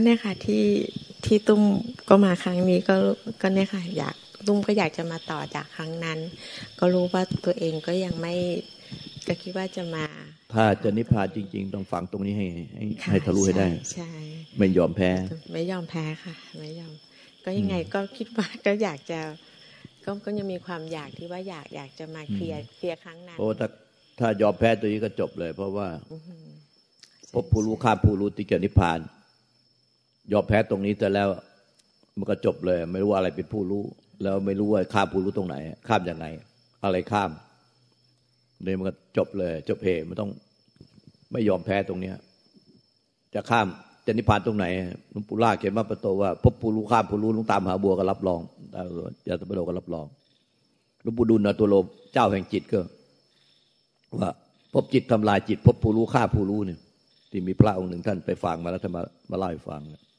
ก็เนี่ยค่ะที่ที่ตุ้มก็มาครั้งนี้ก็ก็เนี่ยค่ะอยากตุ้มก็อยากจะมาต่อจากครั้งนั้น ก็รู้ว่าตัวเองก็ยังไม่ก็คิดว่าจะมาถ้าจะนิพพานจริง ๆ ต้องฟังตรงนี้ให้ให้ให้ทะลุให้ได้ใช่ไม่ยอมแพ้ ไม่ยอมแพ้ค่ะ ไม่ยอม ก็ยังไงก็คิดว่าก็อยากจะก็ก็ยังมีความอยากที่ว่าอยากอยากจะมาเคลียร์เคลียร์ครั้งนั้นเพราะถ้าถ้ายอมแพ้ตัวนี้ก็จบเลย เพราะว่าพบผู้รู้ข้ามผู้รู้ที่เกิดนิพพาน ยอมแพ้ตรงนี้แต่แล้วมันก็จบเลย ไม่รู้ว่าอะไรเป็นผู้รู้ แล้วไม่รู้ว่าข้ามผู้รู้ตรงไหน ข้ามยังไง อะไรข้ามเลยมันก็จบเลย จบเหมันต้องไม่ยอมแพ้ตรงเนี้ย จะข้ามจะนิพพานตรงไหนหลวงปู่ล่าเขียนมาประตว่า พบผู้รู้ข้ามผู้รู้ลุงตามหาบัวก็รับรองยาตะปโดก็รับรองหลวงปู่ดุลนะตัวโลมเจ้าแห่งจิตก็ ว่า พบจิตทำลายจิต พบผู้รู้ฆ่าผู้รู้เนี่ย ที่มีพระองค์หนึ่งท่านไปฟังมาแล้วท่านมามาเล่าให้ฟังเ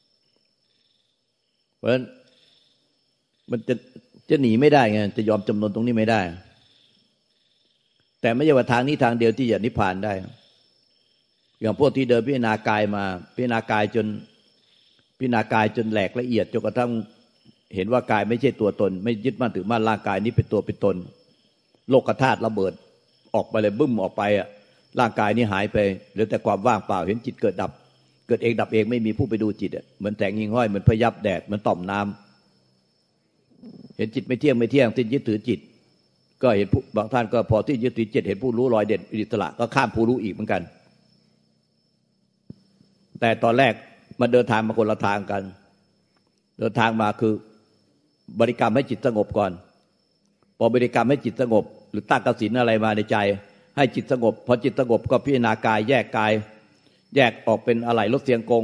พราะฉะนั้นมันจะจะหนีไม่ได้ไงจะยอมจำนนตรงนี้ไม่ได้ แต่ไม่ใช่ว่าทางนี้ทางเดียวที่จะนิพพานได้ อย่างพวกที่เดินพิจารณากายมา พิจารณากายจน พิจารณากายจนแหลกละเอียดจนกระทั่งเห็นว่ากายไม่ใช่ตัวตน ไม่ยึดมั่นถือมั่นร่างกายนี้เป็นตัวเป็นตน โลกธาตุระเบิดออกไปเลยบึ้มออกไปอะร่างกายนี้หายไปเหลือแต่ความว่างเปล่า เห็นจิตเกิดดับ กิดเองดับเองไม่มีผู้ไปดูจิตอะเหมือนแสงยิงห้อยเหมือนพยับแดดเหมือนต่อมน้ำเห็นจิตไม่เที่ยงไม่เที่ยงสิ้นยึดถือจิต ก็เห็นบางท่านก็พอที่ยึดถือจิตเห็นผู้รู้ลอยเด่นอิสระก็ข้ามผู้รู้อีกเหมือนกัน แต่ตอนแรกมันเดินทางมาคนละทางกัน เดินทางมาคือบริกรรมให้จิตสงบก่อน พอบริกรรมให้จิตสงบ หรือตั้งกสินอะไรมาในใจ ให้จิตสงบ พอจิตสงบก็พิจารณากายแยกกาย แยกออกเป็นอะไรลดเสียงกง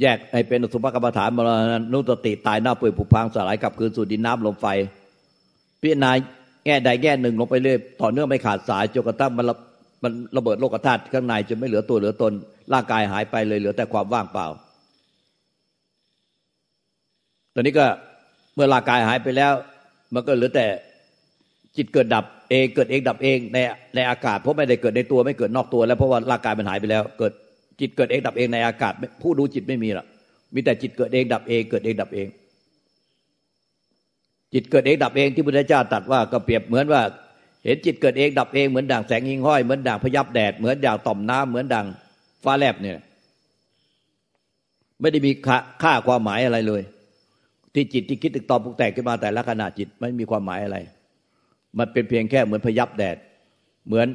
แยกให้เป็นสุภกรรมฐานมรณนุตติตายหน้าเปื่อยผุพังสลายกลับคืนสู่ดินน้ำลมไฟ พิจารณาแง่ใดแง่หนึ่งลงไปเรื่อยต่อเนื่องไม่ขาดสายจนกระทั่งมันมันระเบิดโลกธาตุข้างในจนไม่เหลือตัวเหลือตน ร่างกายหายไปเลยเหลือแต่ความว่างเปล่า ตอนนี้ก็เมื่อร่างกายหายไปแล้ว มันก็เหลือแต่จิตเกิดดับ เองเกิดเองดับเองในในอากาศเพราะไม่ได้เกิดในตัวไม่เกิดนอกตัว แล้วเพราะว่าร่างกายมันหายไปแล้ว เกิดจิตเกิดเองดับเองในอากาศผู้ดูจิตไม่มีหรอกมีแต่จิตเกิดเองดับเองเกิดเองดับเอง จิตเกิดเองดับเองที่พุทธเจ้าตรัสว่าก็เปรียบเหมือนว่า เห็นจิตเกิดเองดับเองเหมือนด่างแสงหิงห้อยเหมือนด่างพยับแดดเหมือนด่างต่อมน้ำเหมือนด่างฟ้าแลบเนี่ย ไม่ได้มีค่าความหมายอะไรเลย ที่จิตที่คิดตึกตอมปุกแตกขึ้นมาแต่ละขณะจิตไม่มีความหมายอะไร มันเป็นเพียงแค่เหมือนพยับแดด เหมือน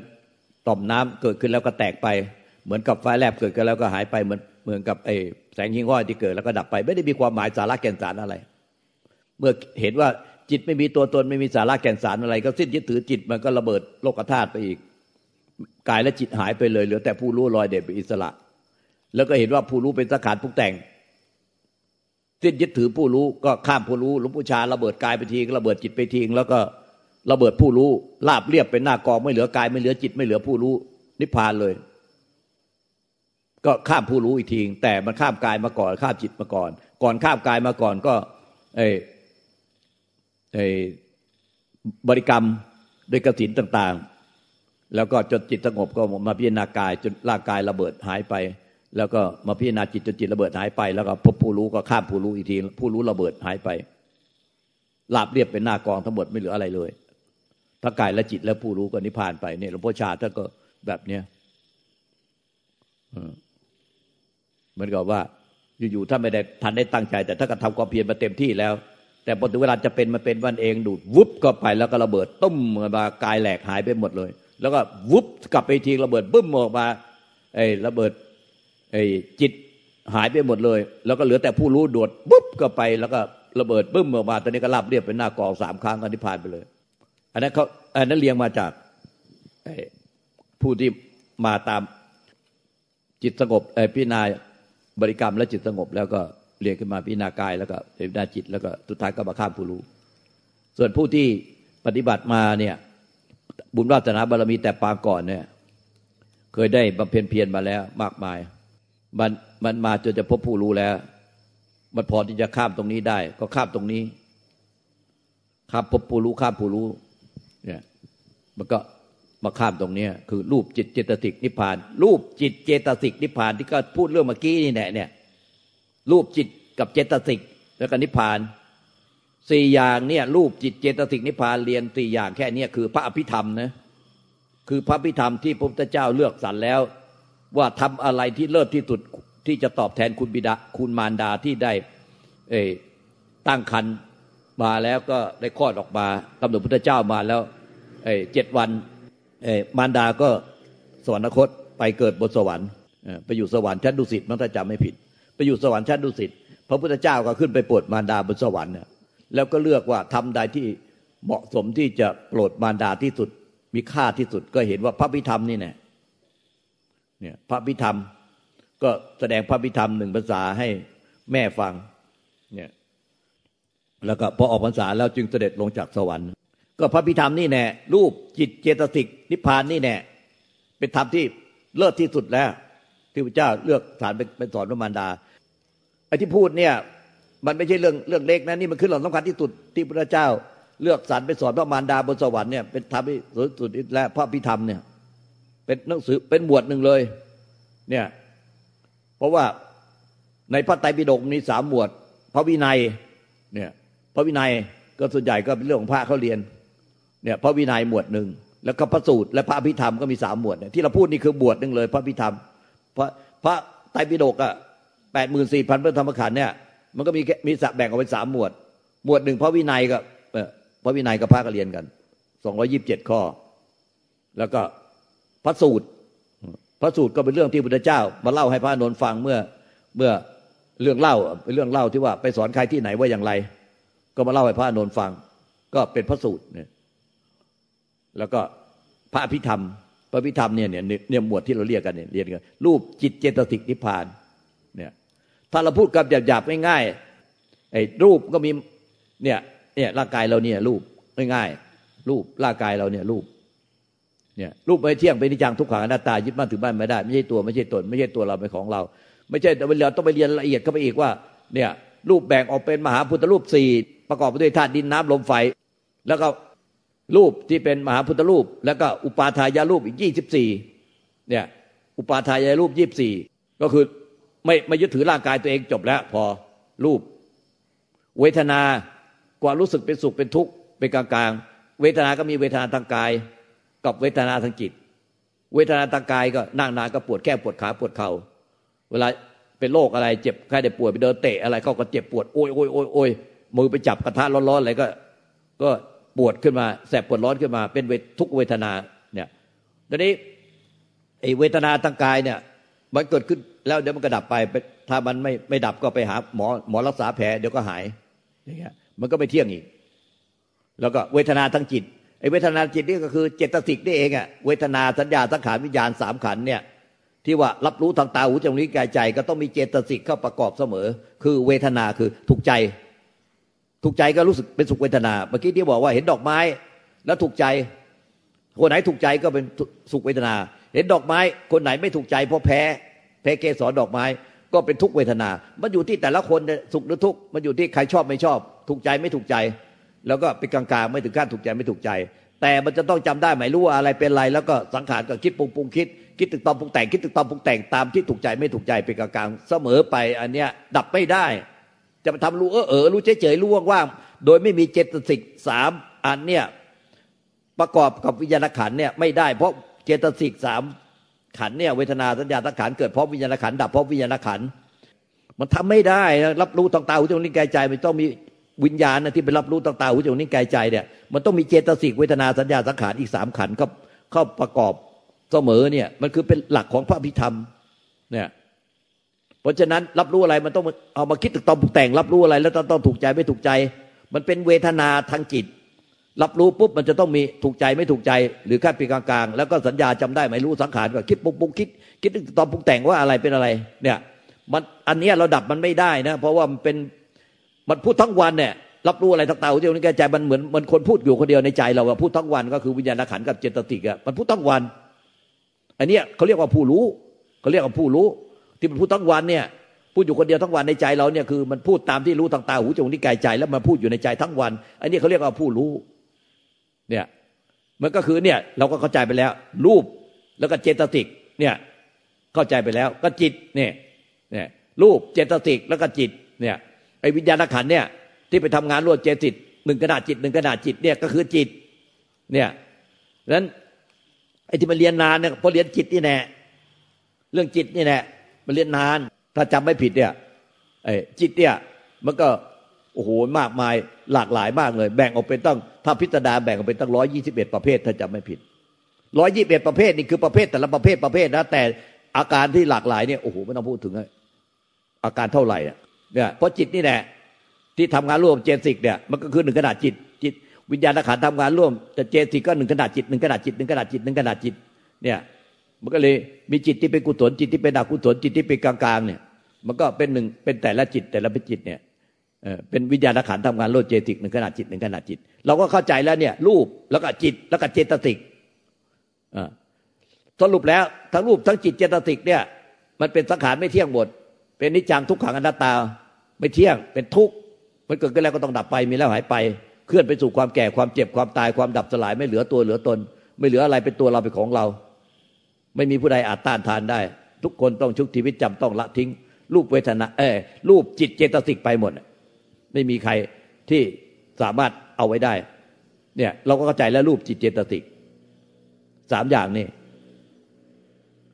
ต่อมน้ำเกิดขึ้นแล้วก็แตกไป เหมือนกับไฟแลบเกิดกันแล้วก็หายไปเหมือนเหมือนกับไอ้แสงหิ่งห้อยที่เกิดแล้วก็ดับไป ไม่ได้มีความหมายสาระแก่นสารอะไร เมื่อเห็นว่าจิตไม่มีตัวตนไม่มีสาระแก่นสารอะไร ก็สิ้นยึดถือจิตมันก็ระเบิดโลกธาตุไปอีกกายและจิตหายไปเลยเหลือแต่ผู้รู้ลอยเด่นเป็นอิสระ แล้วก็เห็นว่าผู้รู้เป็นสังขารผู้แต่งสิ้นยึดถือผู้รู้ก็ข้ามผู้รู้หลวงปู่ชาระเบิดกายไปทีระเบิดจิตไปทีแล้วก็ ระเบิดผู้รู้ลาบเรียบเป็นหน้ากองไม่เหลือกายไม่เหลือจิตไม่เหลือผู้รู้ นิพพานเลย ก็ข้ามผู้รู้อีกทีแต่มันข้ามกายมาก่อน ข้ามจิตมาก่อน ก่อนข้ามกายมาก่อนก็ไอไอบริกรรมด้วยกสินต่าง ๆ แล้วก็จนจิตสงบก็มาพิจารณากายจนร่างกายระเบิดหายไป แล้วก็มาพิจารณาจิตจนจิตระเบิดหายไป แล้วก็พบผู้รู้ก็ข้ามผู้รู้อีกที ผู้รู้ระเบิดหายไปลาบเรียบเป็นหน้ากองทั้งหมดไม่เหลืออะไรเลย ถ้ากายและจิตแล้วผู้รู้ก็นิพพานไปเนี่ยหลวงพ่อชาท่านก็แบบเนี้ยเหมือนกับว่า อยู่ๆถ้าไม่ได้ทันได้ตั้งใจ แต่ถ้าก็ทำความเพียรมาเต็มที่แล้ว แต่พอถึงเวลาจะเป็นมาเป็นวันเองดูดวุบก็ไปแล้วก็ระเบิดตุ้มมากายแหลกหายไปหมดเลย แล้วก็วุบกลับไปทีระเบิดบึ้มออกมาไอ้ระเบิดไอ้จิตหายไปหมดเลย แล้วก็เหลือแต่ผู้รู้โดดปุ๊บก็ไปแล้วก็ระเบิดบึ้มออกมาตอนนี้ก็รับเรียบเป็นหน้ากองสามครั้งก็นิพพานไปเลย อันนั้นเขาอันนั้นเรียงมาจากผู้ที่มาตามจิตสงบพิจารณาบริกรรมและจิตสงบ แล้วก็เรียกขึ้นมาพิจารณากายแล้วก็พิจารณาจิต แล้วก็สุดท้ายก็มาข้ามผู้รู้ ส่วนผู้ที่ปฏิบัติมาเนี่ยบุญวาสนาบารมีแต่ปางก่อนเนี่ย เคยได้บำเพ็ญเพียรมาแล้วมากมาย มันมันมาจนจะพบผู้รู้แล้ว มันพอที่จะข้ามตรงนี้ได้ ก็ข้ามตรงนี้ข้ามพบผู้รู้ข้ามผู้รู้ เนี่ยมันก็มาข้ามตรงนี้คือรูปจิตเจตสิกนิพพาน รูปจิตเจตสิกนิพพานที่ก็พูดเรื่องเมื่อกี้นี่แหละเนี่ย รูปจิตกับเจตสิกแล้วก็นิพพานสี่อย่างเนี่ย รูปจิตเจตสิกนิพพานเรียนสี่อย่างแค่นี้คือพระอภิธรรมนะคือพระอภิธรรมที่พระพุทธเจ้าเลือกสรรแล้ว ว่าทำอะไรที่เลิศที่สุดที่จะตอบแทนคุณบิดาคุณมารดาที่ได้ตั้งคัน มาแล้วก็ได้คลอดออกมากำหนดพุทธเจ้ามาแล้วเจ็ดวันมารดาก็สวรรคตไปเกิดบนสวรรค์ไปอยู่สวรรค์ชั้นดุสิตมันถ้าจำไม่ผิด ไปอยู่สวรรค์ชั้นดุสิตพระพุทธเจ้าก็ขึ้นไปโปรดมารดาบนสวรรค์เนี่ยแล้วก็เลือกว่าทำใดที่เหมาะสมที่จะโปรดมารดาที่สุดมีค่าที่สุดก็เห็นว่าพระพิธรรมนี่เนี่ยเนี่ยพระพิธรรมก็แสดงพระพิธรรมหนึ่งภาษาให้แม่ฟังเนี่ย แล้วก็พอออกพรรษาแล้วจึงเสด็จลงจากสวรรค์ ก็พระพิธรรมนี่แน่รูปจิตเจตสิกนิพพานนี่แน่เป็นธรรมที่เลิศที่สุดแล้ว ที่พระเจ้าเลือกสารเป็นสอนพระมารดาไอ้ที่พูดเนี่ยมันไม่ใช่เรื่องเรื่องเล็กนะนี่มันคือเรื่องสำคัญที่สุดที่พระเจ้าเลือกสรรไปสอนพระมารดาบนสวรรค์เนี่ยเป็นธรรมที่สุดและพระพิธรรมเนี่ย เป็นหนังสือเป็นบวชหนึ่งเลย เนี่ย เพราะว่าในพระไตรปิฎกมีสามหมวด พระวินัยเนี่ย พระวินัยก็ส่วนใหญ่ก็เป็นเรื่องของพระเขาเรียนเนี่ยพระวินัยหมวดหนึ่งแล้วก็พระสูตรและพระอภิธรรมก็มีสามหมวดเนี่ยที่เราพูดนี่คือบวชหนึ่งเลย พระอภิธรรมพระพระไตรปิฎกอะแปดหมื่นสี่พันพระธรรมขันธ์เนี่ยมันก็มีมีสักแบ่งออกเป็นสามหมวด หมวดหนึ่งพระวินัยกับพระวินัยกับพระก็เรียนกันสองร้อยิบเจ็ดข้อ แล้วก็พระสูตร พระสูตรก็เป็นเรื่องที่พุทธเจ้า มาเล่าให้พระนนท์ฟังเมื่อเมื่อเรื่องเล่าเป็นเรื่องเล่าที่ว่าไปสอนใครที่ไหนว่าอย่างไร ก็มาเล่าให้พระนนท์ฟัง ก็เป็นพระสูตรเนี่ยแล้วก็พระอภิธรรม พระอภิธรรมเนี่ยเนี่ยเนี่ยหมวดที่เราเรียกกันเนี่ยเรียนกันรูปจิตเจตสิกนิพพานเนี่ยถ้าเราพูดกับหยาบๆง่ายๆไอ้รูปก็มีเนี่ยเนี่ยร่างกายเราเนี่ยรูปง่ายๆรูปร่างกายเราเนี่ยรูปเนี่ยรูปไม่เที่ยงเป็นนิจังทุกขังอนัตตายึดมั่นถือมั่นไม่ได้ไม่ใช่ตัวไม่ใช่ตนไม่ใช่ตัวเราเป็นของเรา ไม่ใช่เราต้องไปเรียนละเอียดเข้าไปอีกว่าเนี่ยรูปแบ่งออกเป็นมหาพุทธรูปสี่ ประกอบไปด้วยธาตุดินน้ำลมไฟ แล้วก็รูปที่เป็นมหาพุทธรูป แล้วก็อุปาทายารูปอีกยี่สิบสี่เนี่ยอุปาทายารูปยี่สิบสี่ก็คือไม่ไม่ยึดถือร่างกายตัวเองจบแล้วพอรูป เวทนากว่ารู้สึกเป็นสุขเป็นทุกข์เป็นกลางๆ เวทนาก็มีเวทนาทางกาย กับเวทนาทางจิต เวทนาทางกายก็นั่งนานก็ปวดแก้ปวดขาปวดเขา่าเวลาเป็นโรคอะไรเจ็บใครได้ปวดไปเดินเตะอะไรเขาก็เจ็บปวดโอ้ยโอ้ยโอยโอย มือไปจับกระทะร้อนๆอะไรก็ ก็ปวดขึ้นมาแสบปวดร้อนขึ้นมา เป็นทุกเวทนาเนี่ยทีนี้ไอ้เวทนาทางกายเนี่ย มันเกิดขึ้นแล้วเดี๋ยวมันก็ดับไป ถ้ามันไม่ไม่ดับก็ไปหาหมอหมอรักษาแผลเดี๋ยวก็หายอย่างเงี้ยมันก็ไม่เที่ยงอีก แล้วก็เวทนาทั้งจิตไอ้เวทนาจิตนี่ก็คือเจตสิกนี่เองอะเวทนาสัญญาสังขารวิญญาณสามขันเนี่ยที่ว่ารับรู้ทางตาหูจมูกลิ้นกายใจ ก็ต้องมีเจตสิกเข้าประกอบเสมอ คือเวทนาคือถูกใจ ถูกใจก็รู้สึกเป็นสุขเวทนา เมื่อกี้ที่บอกว่าเห็นดอกไม้ แล้วถูกใจ คนไหนถูกใจก็เป็นสุขเวทนา เห็นดอกไม้ คนไหนไม่ถูกใจเพราะแพ้ แพ้เกสรดอกไม้ ก็เป็นทุกเวทนา มันอยู่ที่แต่ละคนสุขหรือทุกข์มันอยู่ที่ใครชอบไม่ชอบ ถูกใจไม่ถูกใจ แล้วก็เป็นกลางๆไม่ถึงขั้นถูกใจไม่ถูกใจ แต่มันจะต้องจำได้หมายรู้ว่าอะไรเป็นอะไร แล้วก็สังขารก็คิดปรุงปรุงคิดคิดตึกตอมปรุงแต่งคิดตึกตอมปรุงแต่งตามที่ถูกใจไม่ถูกใจเป็นกลางๆเสมอไปอันเนี้ยดับไม่ได้ จะมาทำรู้เออเออรู้เฉยๆรู้ว่างๆโดยไม่มีเจตสิกสามอันเนี้ยประกอบกับวิญญาณขันเนี่ยไม่ได้เพราะเจตสิกสามขันเนี่ยเวทนาสัญญาสังขารเกิดเพราะวิญญาณขันดับเพราะวิญญาณขันมันทำไม่ได้รับรู้ต่างตาหูจมูกนิ้วกายใจมันต้องมีวิญญาณที่เป็นรับรู้ต่างตาหูจมูกนิ้วกายใจเนี่ยมันต้องมีเจตสิกเวทนาสัญญาสังขารอีกสามขันเข้าเข้าประกอบเสมอเนี่ยมันคือเป็นหลักของพระพิธรรมเนี่ย เพราะฉะนั้นรับรู้อะไรมันต้องเอามาคิดตึกตอมปรุงแต่ง รับรู้อะไร แล้วต้องถูกใจไม่ถูกใจ มันเป็นเวทนาทางจิต รับรู้ปุ๊บมันจะต้องมีถูกใจไม่ถูกใจ หรือแค่ปีกลางๆ แล้วก็สัญญาจำได้ไหมรู้สังขารก็คิดปุ๊บปุ๊บคิด คิดตอนปรุงแต่งว่าอะไรเป็นอะไร เนี่ยมันอันนี้เราดับมันไม่ได้นะ เพราะว่ามันเป็นมันพูดทั้งวันเนี่ยรับรู้อะไรทั้งตาหูจมูกนิ้วกายใจมันเหมือนมันคนพูดอยู่คนเดียวในใจเราอะพูดทั้งวันก็คือวิญญาณขันกับเจตติกอะมันพูดทั้งวัน อันนี้เขาเรียกว่าผู้รู้เขาเรียกว่าผู้รู้ ที่มันพูดทั้งวันเนี่ยพูดอยู่คนเดียวทั้งวันในใจเราเนี่ยคือมันพูดตามที่รู้ทางตาหูจมูกนิ้วกายใจ แล้วมันพูดอยู่ในใจทั้งวัน อันนี้เขาเรียกว่าผู้รู้ เนี่ยมันก็คือเนี่ยเราก็เข้าใจไปแล้ว รูปแล้วก็เจตสิกเนี่ยเข้าใจไปแล้วก็จิตเนี่ยเนี่ยรูปเจตสิกแล้วก็จิตเนี่ยไอ้วิญญาณขันเนี่ยที่ไปทำงานร่วมเจตสิกหนึ่งขนาดจิตหนึ่งขนาดจิตเนี่ยก็คือจิตเนี่ยนั้นไอ้ที่มันเรียนนานเนี่ยพราะเรียนจิตนี่แน่เรื่องจิตนี่แน่ มันเรียนนาน ถ้าจำไม่ผิดเนี่ยไอ้จิตเนี่ยมันก็โอ้โหมากมายหลากหลายมากเลย แบ่งออกเป็นตั้งถ้าพิจารณาแบ่งออกเป็นตั้งร้อยยี่สิบเอ็ดประเภทถ้าจำไม่ผิดร้อยยี่สิบเอ็ดประเภทนี่คือประเภทแต่ละประเภทประเภทนะแต่อาการที่หลากหลายเนี่ยโอ้โหไม่ต้องพูดถึงอาการเท่าไหร่เนี่ยเพราะจิตนี่แหละที่ทำงานร่วมเจตสิกเนี่ยมันก็คือหนึ่งขนาดจิตจิต วิญญาณขันทำงานร่วมแต่เจตสิกก็หนึ่งขนาดจิตหนึ่งขนาดจิตหนึ่งขนาดจิตหนึ่งขนาดจิตเนี่ย มันก็เลยมีจิตที่เป็นกุศลจิตที่เป็นอกุศลจิตที่เป็นกลางๆเนี่ย มันก็เป็นหนึ่งเป็นแต่ละจิตแต่ละเป็นจิตเนี่ยเป็นวิญญาณขันทำงานร่วมเจติกหนึ่งขนาดจิตหนึ่งขนาดจิต เราก็เข้าใจแล้วเนี่ย รูปแล้วก็จิตแล้วก็เจตสิกสรุปแล้วทั้งรูปทั้งจิตเจตสิกเนี่ย มันเป็นสังขารไม่เที่ยงหมดเป็นนิจังทุกขังอนัตตา ไม่เที่ยงเป็นทุกข์มันเกิดขึ้นแล้วก็ต้องดับไปมีแล้วหายไป เคลื่อนไปสู่ความแก่ความเจ็บความตายความดับสลายไม่เหลือตัวเหลือตน ไม่เหลืออะไรเป็นตัวเราเป็นของเรา ไม่มีผู้ใดอาจต้านทานได้ ทุกคนต้องชุกชีวิตจำต้องละทิ้ง รูปเวทนาเออรูปจิตเจตสิกไปหมด ไม่มีใครที่สามารถเอาไว้ได้ เนี่ย เราก็เข้าใจแล้วรูปจิตเจตสิกสามอย่างนี่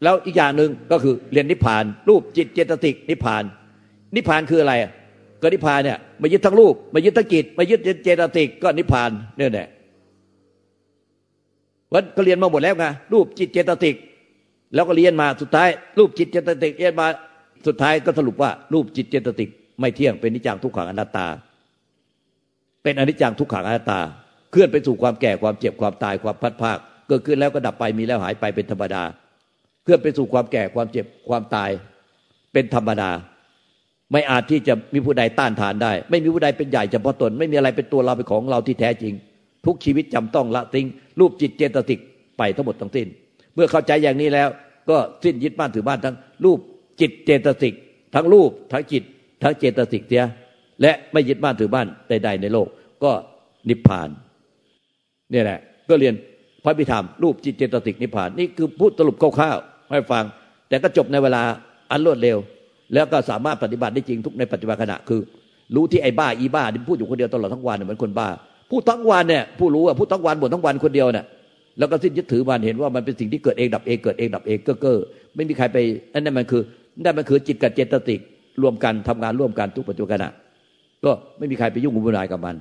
แล้วอีกอย่างหนึ่งก็คือเรียนนิพพาน รูปจิตเจตสิกนิพพาน นิพพานคืออะไรก็นิพพานเนี่ยมายึดทั้งรูปมายึดทั้งจิตมายึดเจตสิกก็นิพพานเนี่ยแหละวันก็เรียนมาหมดแล้วไงรูปจิตเจตสิก แล้วก็เรียนมาสุดท้าย รูปจิตเจตสิกเรียนมาสุดท้ายก็สรุปว่า รูปจิตเจตสิกไม่เที่ยงเป็นนิจังทุกขังอนัตตา เป็นอนิจจังทุกขังอนัตตา เคลื่อนไปสู่ความแก่ความเจ็บความตายความพัดภาคเกิดขึ้นแล้วก็ดับไปมีแล้วหายไปเป็นธรรมดา เคลื่อนไปสู่ความแก่ความเจ็บความตาย เป็นธรรมดา ไม่อาจที่จะมีผู้ใดต้านทานได้ ไม่มีผู้ใดเป็นใหญ่เฉพาะตน ไม่มีอะไรเป็นตัวเราเป็นของเราที่แท้จริง ทุกชีวิตจำต้องละทิ้งรูปจิตเจตสิกไปทั้งหมดทั้งสิ้น เมื่อเข้าใจอย่างนี้แล้ว ก็สิ้นยึดบ้านถือบ้านทั้งรูปจิตเจตสิก ทั้งรูปทั้งจิต ทั้งเจตสิกเสียและไม่ยึดบ้านถือบ้านใด ๆ ในโลก ก็นิพพานนี่แหละ ก็เรียนพระพิธรรมรูปจิตเจตสิกนิพพานนี่คือพูดสรุปคร่าวๆให้ฟัง แต่ก็จบในเวลาอันรวดเร็ว แล้วก็สามารถปฏิบัติได้จริงทุกในปัจจุบันขณะคือ รู้ที่ไอ้บ้าอีบ้าที่พูดอยู่คนเดียวตลอดทั้งวันเหมือนคนบ้าพูดทั้งวันเนี่ยผู้รู้อะพูดทั้งวันบ่นทั้งวันคนเดียวเนี่ย แล้วก็สิ้นยึดถือมันเห็นว่ามันเป็นสิ่งที่เกิดเองดับเองเกิดเองดับเองเก้อเก้อไม่มีใครไปนั่นมันคือนั่นมันคือจิตกับเจตสิกรวมกันทำงานร่วมกันทุกปัจจุบันะก็ไม่มีใครไปยุ่งวุ่นวายกับมัน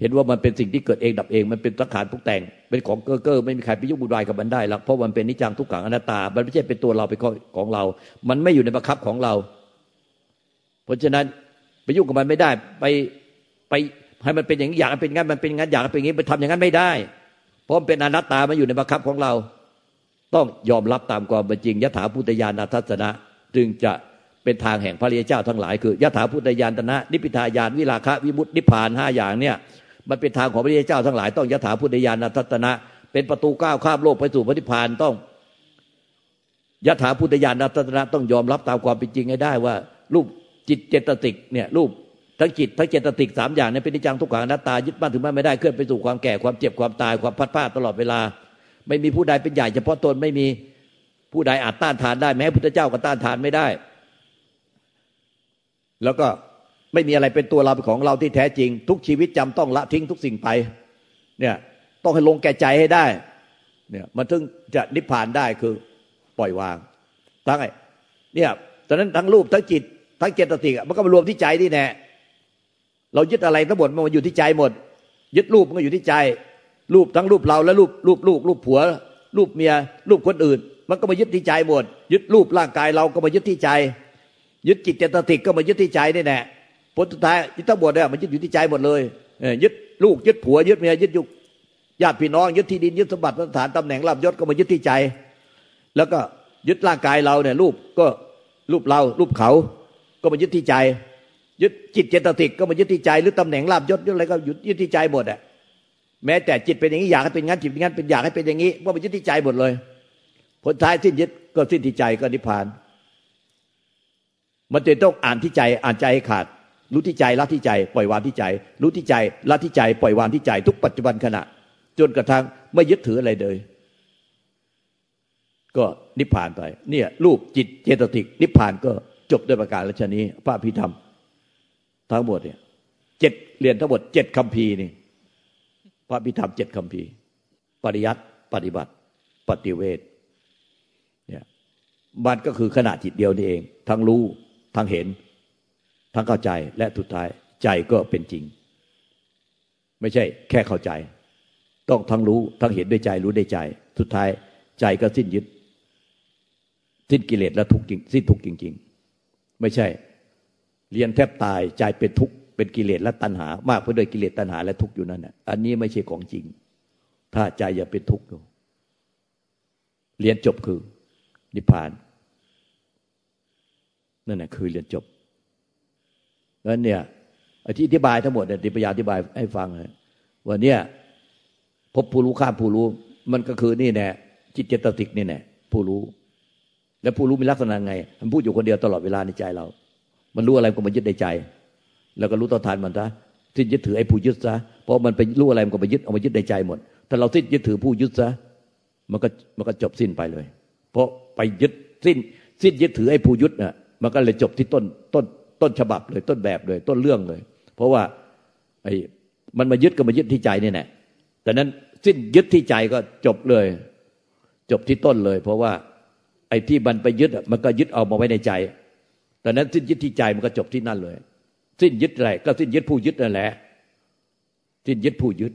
เห็นว่ามันเป็นสิ่งที่เกิดเองดับเอง มันเป็นสังขารทุกแต่งเป็นของเก้อเก้อไม่มีใครไปยุ่งวุ่นวายกับมันได้หรอกเพราะมันเป็นนิจังทุกขังอนัตตา มันไม่ใช่เป็นตัวเราเป็นของเรา มันไม่อยู่ในบังคับของเรา เพราะฉะนั้นไปยุ่งกับมันไม่ได้ไปไปให้มันเป็นอย่างนี้อยากเป็นงั้นมันเป็นงั้นอยากเป็นอย่างนี้ไปทำอย่างนั้นไม่ได้ เพราะเป็นอนัตตามันอยู่ในบังคับของเรา ต้องยอมรับตามความเป็นจริงยถาพุทธญาณทัศนะ จึงจะเป็นทางแห่งพระริยเจ้าทั้งหลายคือยถาพุทธญาณตนะ นิพิทายานวิราคะวิมุตตินิพพานห้าอย่างเนี่ยมันเป็นทางของพระริยเจ้าทั้งหลาย ต้องยถาพุทธญาณทัตนะ เป็นประตูก้าวข้ามโลกไปสู่พระนิพพานต้องยถาพุทธญาณทัตนะต้องยอมรับตามความเป็นจริงให้ได้ว่า รูปจิตเจตติกเนี่ยรูป ทั้งจิตทั้งเจตติกสามอย่างนี่ยเป็นนิจังทุกขังอนัตตายึดมั่นถือมั่นไม่ได้เคลื่อนไปสู่ความแก่ความเจ็บความตายความพัดพลาดตลอดเวลา ไม่มีผู้ใดเป็นใหญ่เฉพาะตนไม่มีผู้ใดอาจต้านทานได้แม้พุทธเจ้าก็ต้านทานไม่ได้ แล้วก็ไม่มีอะไรเป็นตัวเราเป็นของเราที่แท้จริง ทุกชีวิตจำต้องละทิ้งทุกสิ่งไป เนี่ยต้องให้ลงแก่ใจให้ได้เนี่ยมันถึงจะนิพพานได้คือปล่อยวางทั้งไอ้เนี่ยตอนนั้นทั้งรูปทั้งจิตทั้งเจตสิกมันก็มารวมที่ใจที่แน่ เรายึดอะไรทั้งหมดมันอยู่ที่ใจหมด ยึดรูปมันก็อยู่ที่ใจ รูปทั้งรูปเราและรูปรูปลูกรูปผัว รูปเมีย รูปคนอื่น มันก็มายึดที่ใจหมด ยึดรูปร่างกายเราก็มายึดที่ใจ ยึดจิตเจตสิกก็มายึดที่ใจนี่แน่ผลสุดท้ายยึดทั้งหมดเนี่ยมันยึดอยู่ที่ใจหมดเลยยึดลูกยึดผัว ยึดเมียยึดยุกญาติพี่น้องยึดที่ดินยึดสมบัติสถานตำแหน่งลาบยศก็มายึดที่ใจ แล้วก็ยึดร่างกายเราเนี่ยรูปก็รูปเรารูปเขาก็มายึดที่ใจ ยึดจิตเจตสิกก็มายึดที่ใจหรือตำแหน่งลาบยศยึดอะไรก็ยึดที่ใจหมดอะแม้แต่จิตเป็นอย่างนี้อยากให้เป็นงั้นจิตเป็นงั้นเป็นอยากให้เป็นอย่างนี้ว่ามันยึดที่ใจหมดเลยผลท้ายสิ้นยึดก็สิ้นที่ใจก็นิพพาน มันจะต้องอ่านที่ใจอ่านใจให้ขาด รู้ที่ใจละที่ใจ ปล่อยวางที่ใจ รู้ที่ใจละที่ใจ ปล่อยวางที่ใจ ทุกปัจจุบันขณะ จนกระทั่งไม่ยึดถืออะไรเลยก็นิพพานไป เนี่ยรูปจิตเจตสิก นิพพานก็จบด้วยประการราชนี้พระพิธรรม ทั้งหมดเนี่ยเจ็ดเรียนทั้งหมดเจ็ดคำพีนี่พระพิธรรมเจ็ดคำพีปริยัติปฏิบัติ ปฏิเวทเนี่ยมันก็คือขณะจิตเดียวนี่เอง ทั้งรู้ทั้งเห็น ทั้งเข้าใจและสุดท้ายใจก็เป็นจริง ไม่ใช่แค่เข้าใจ ต้องทั้งรู้ทั้งเห็นด้วยใจรู้ด้วยใจสุดท้ายใจก็สิ้นยึด สิ้นกิเลสและทุกข์จริงสิ้นทุกข์จริง ๆ ไม่ใช่ เรียนแทบตายใจเป็นทุกข์เป็นกิเลสและตัณหามากเพื่อด้วยกิเลสตัณหาและทุกข์อยู่นั่นน่ะอันนี้ไม่ใช่ของจริง ถ้าใจอย่าเป็นทุกข์อยู่เรียนจบคือนิพพานนั่นแหละคือเรียนจบแล้วเนี่ยอธิบายทั้งหมดเนี่ยติปยาอธิบายให้ฟังเลยว่าเนี่ยพบผู้รู้ข้ามผู้รู้ มันก็คือนี่แน่จิตเจตสิกนี่แน่ผู้รู้ แล้วผู้รู้มีลักษณะไง มันพูดอยู่คนเดียวตลอดเวลาในใจเรา มันรู้อะไรก็มายึดในใจ แล้วก็รู้ต่อทานมันซะสิ้นยึดถือไอ้ผู้ยึดซะเพราะมันไปรู้อะไรมันก็มายึดเอามายึดในใจหมด ถ้าเราสิ้นยึดถือผู้ยึดซะมันก็มันก็จบสิ้นไปเลย เพราะไปยึดสิ้น สิ้นยึดถือไอ้ผู้ยึดน่ะมันก็เลยจบที่ต้นต้นต้นฉบับเลยต้นแบบเลย ต้นเรื่องเลย เพราะว่าไอ้มันมายึดก็มายึดที่ใจนี่แหละแต่นั้นสิ้นยึดที่ใจก็จบเลย จบที่ต้นเลย เพราะว่าไอ้ที่มันไปยึดมันก็ยึดเอามาไว้ในใจ แต่นั้นสิ้นยึดที่ใจมันก็จบที่นั่นเลย สิ้นยึดอะไรก็สิ้นยึดผู้ยึดนั่นแหละ สิ้นยึดผู้ยึด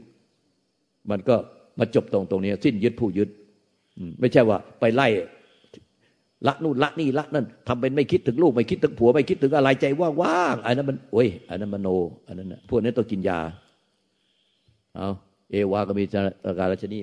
มันก็มาจบตรงตรงนี้ สิ้นยึดผู้ยึดไม่ใช่ว่า ไปไล่ละนู่นละนี่ละนั่นทำเป็นไม่คิดถึงลูกไม่คิดถึงผัวไม่คิดถึงอะไรใจว่างๆอันนั้นมันโอ้ยอันนั้นมโนอันนั้นพวกนี้ต้องกินยาเอาเอวาก็มีการราชนี